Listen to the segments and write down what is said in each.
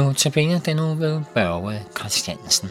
Nu tabiner den nu ved Børge Christiansen.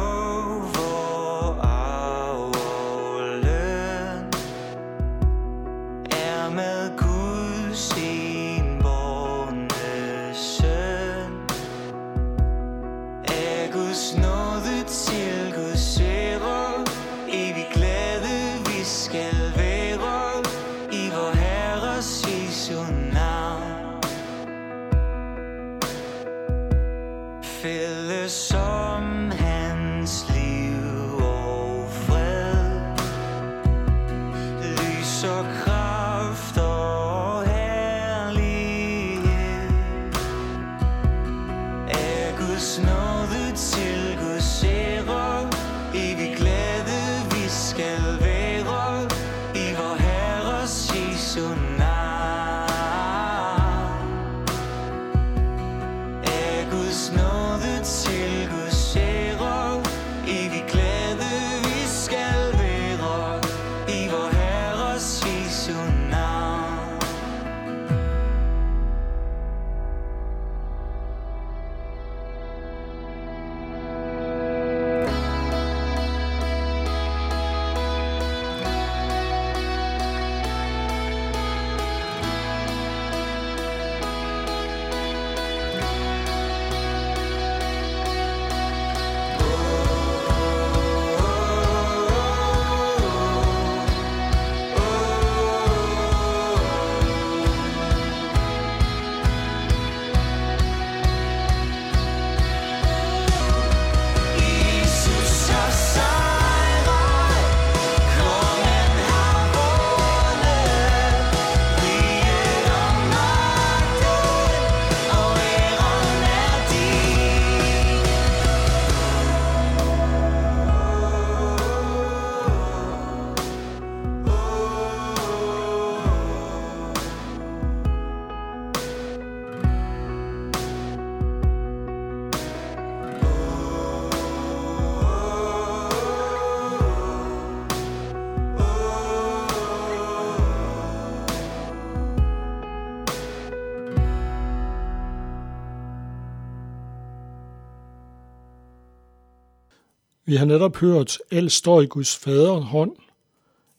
Vi har netop hørt El står i Guds fader hånd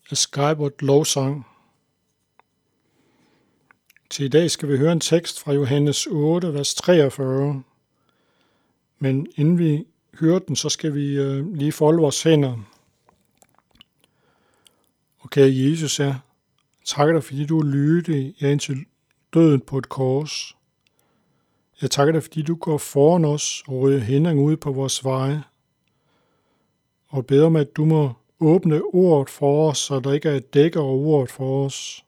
af Skybert lovsang. Til i dag skal vi høre en tekst fra Johannes 8, vers 43. Men inden vi hører den, så skal vi øh, lige folde vores hænder. Okay, Jesus, jeg takker dig, fordi du er lydig ja, indtil døden på et kors. Jeg takker dig, fordi du går foran os og rører hænderne ud på vores veje og beder om, at du må åbne ordet for os, så der ikke er et dække over ordet for os,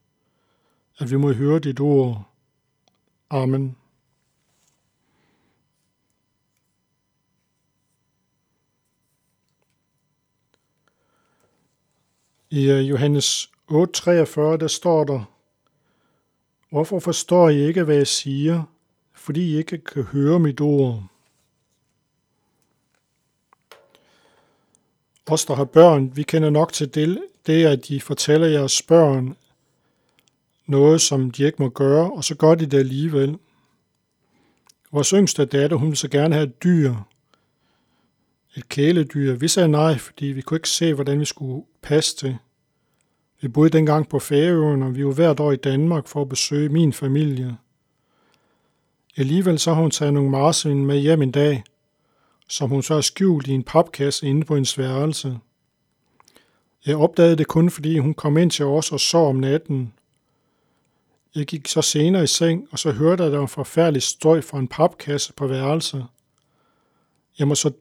at vi må høre dit ord. Amen. I øh, Johannes 8:43, der står der, Hvorfor forstår I ikke, hvad jeg siger, fordi I ikke kan høre mit ord? Os, der har børn, vi kender nok til det, det at de fortæller jeres børn noget, som de ikke må gøre, og så gør de det alligevel. Vores yngste datter, hun ville så gerne have et dyr. Et kæledyr. Vi sagde nej, fordi vi kunne ikke se, hvordan vi skulle passe det. Vi boede dengang på Færøerne, og vi var hvert år i Danmark for at besøge min familie. Alligevel så har hun taget nogle marsvin med hjem en dag, som hun så har skjult i en papkasse inde på en sværelse. Jeg opdagede det kun, fordi hun kom ind til os og sov om natten. Jeg gik så senere i seng, og så hørte jeg, at der var en forfærdelig støj fra en papkasse på værelset. Jeg må så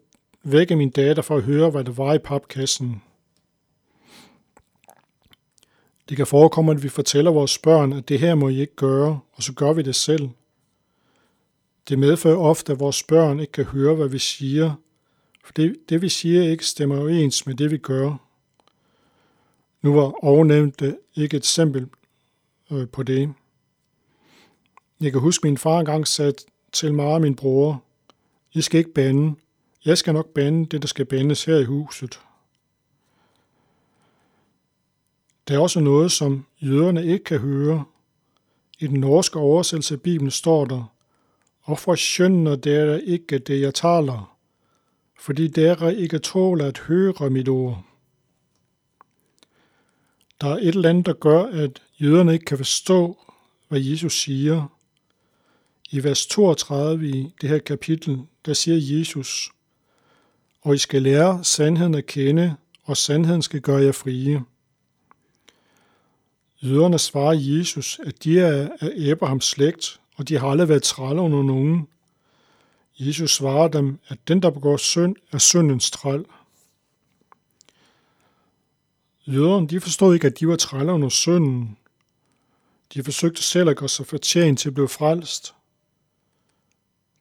vække min datter for at høre, hvad der var i papkassen. Det kan forekomme, at vi fortæller vores børn, at det her må I ikke gøre, og så gør vi det selv. Det medfører ofte, at vores børn ikke kan høre, hvad vi siger, for det, det vi siger ikke stemmer overens med det, vi gør. Nu var ovennævnte ikke et eksempel øh, på det. Jeg kan huske, min far engang sagde til mig og min bror, I skal ikke bande. Jeg skal nok bande det, der skal bandes her i huset. Der er også noget, som jøderne ikke kan høre. I den norske oversættelse af Bibelen står der, og for dere ikke det, jeg taler, fordi dere ikke tåler at høre mit ord. Der er et eller andet, der gør, at jøderne ikke kan forstå, hvad Jesus siger. I vers 32 i det her kapitel, der siger Jesus, og I skal lære sandheden at kende, og sandheden skal gøre jer frie. Jøderne svarer Jesus, at de er af Abrahams slægt, og de har aldrig været trælle under nogen. Jesus svarer dem, at den, der begår synd, er syndens træl. Jøderne de forstod ikke, at de var trælle under synden. De forsøgte selv at gøre sig fortjent til at blive frelst.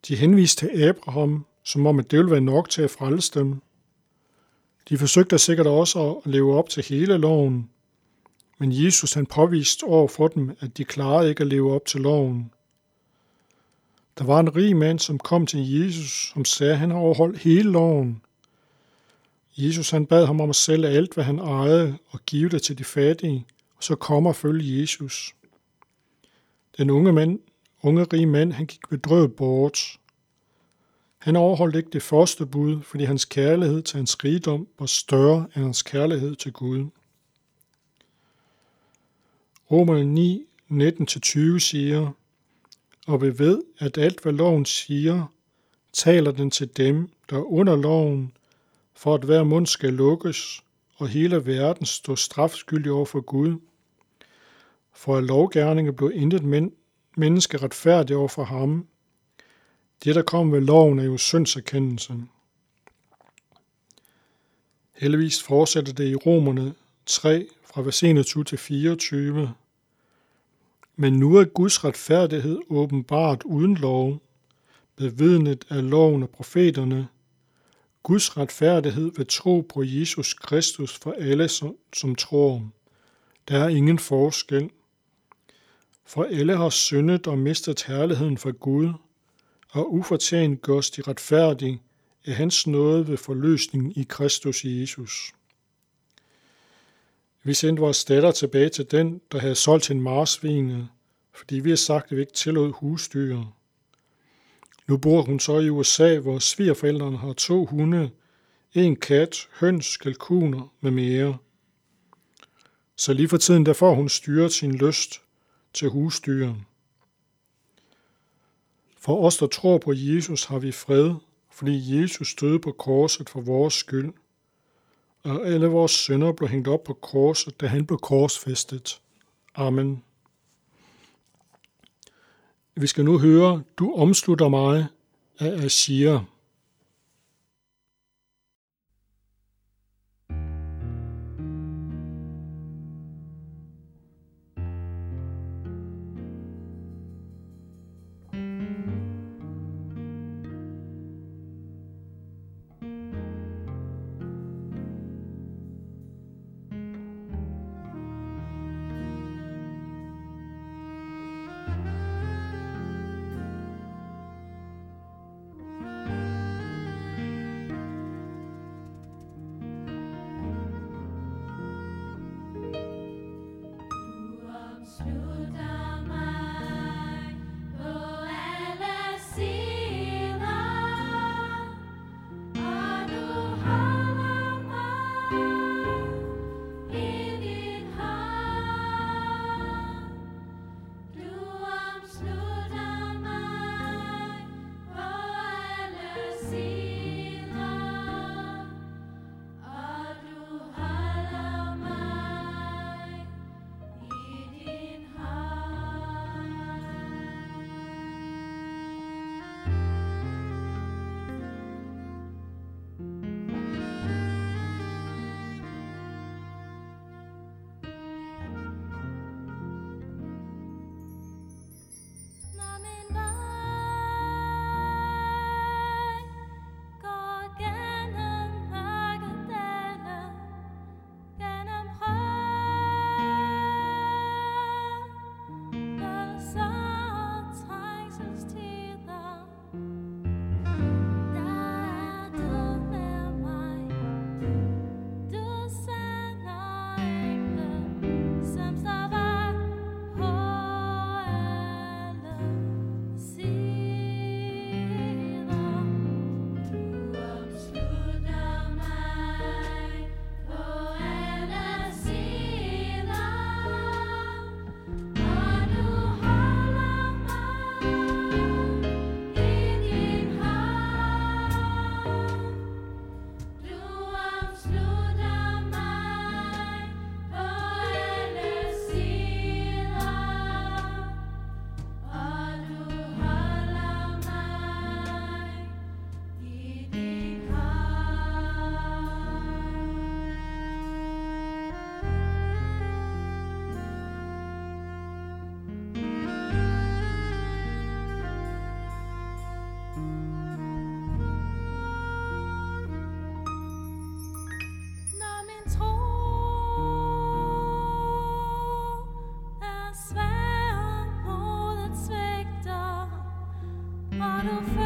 De henviste til Abraham, som om at det ville være nok til at frelse dem. De forsøgte sikkert også at leve op til hele loven, men Jesus han påviste over for dem, at de klarede ikke at leve op til loven. Der var en rig mand, som kom til Jesus, som sagde, at han har overholdt hele loven. Jesus han bad ham om at sælge alt, hvad han ejede, og give det til de fattige, og så komme og følge Jesus. Den unge mand, unge rige mand, han gik bedrøvet bort. Han overholdt ikke det første bud, fordi hans kærlighed til hans rigdom var større end hans kærlighed til Gud. Romerne 9, 19-20 siger, og vi ved, at alt hvad loven siger, taler den til dem, der er under loven, for at hver mund skal lukkes, og hele verden stå strafskyldig over for Gud. For at lovgærninge blev intet men, menneske retfærdig over for ham. Det, der kom ved loven, er jo syndserkendelsen. Heldigvis fortsætter det i Romerne 3 fra vers 21 til 24. Men nu er Guds retfærdighed åbenbart uden lov, bevidnet af loven og profeterne, Guds retfærdighed ved tro på Jesus Kristus for alle, som, som tror. Der er ingen forskel. For alle har syndet og mistet herligheden for Gud, og ufortjent gørs de retfærdige af hans nåde ved forløsningen i Kristus Jesus. Vi sendte vores datter tilbage til den, der havde solgt hende marsvinet, fordi vi har sagt, at vi ikke tillod husdyr. Nu bor hun så i USA, hvor svigerforældrene har to hunde, en kat, høns, kalkuner med mere. Så lige for tiden der får hun styret sin lyst til husdyr. For os, der tror på Jesus, har vi fred, fordi Jesus døde på korset for vores skyld, og alle vores sønder blev hængt op på korset, da han blev korsfæstet. Amen. Vi skal nu høre, du omslutter mig af Ashia. Little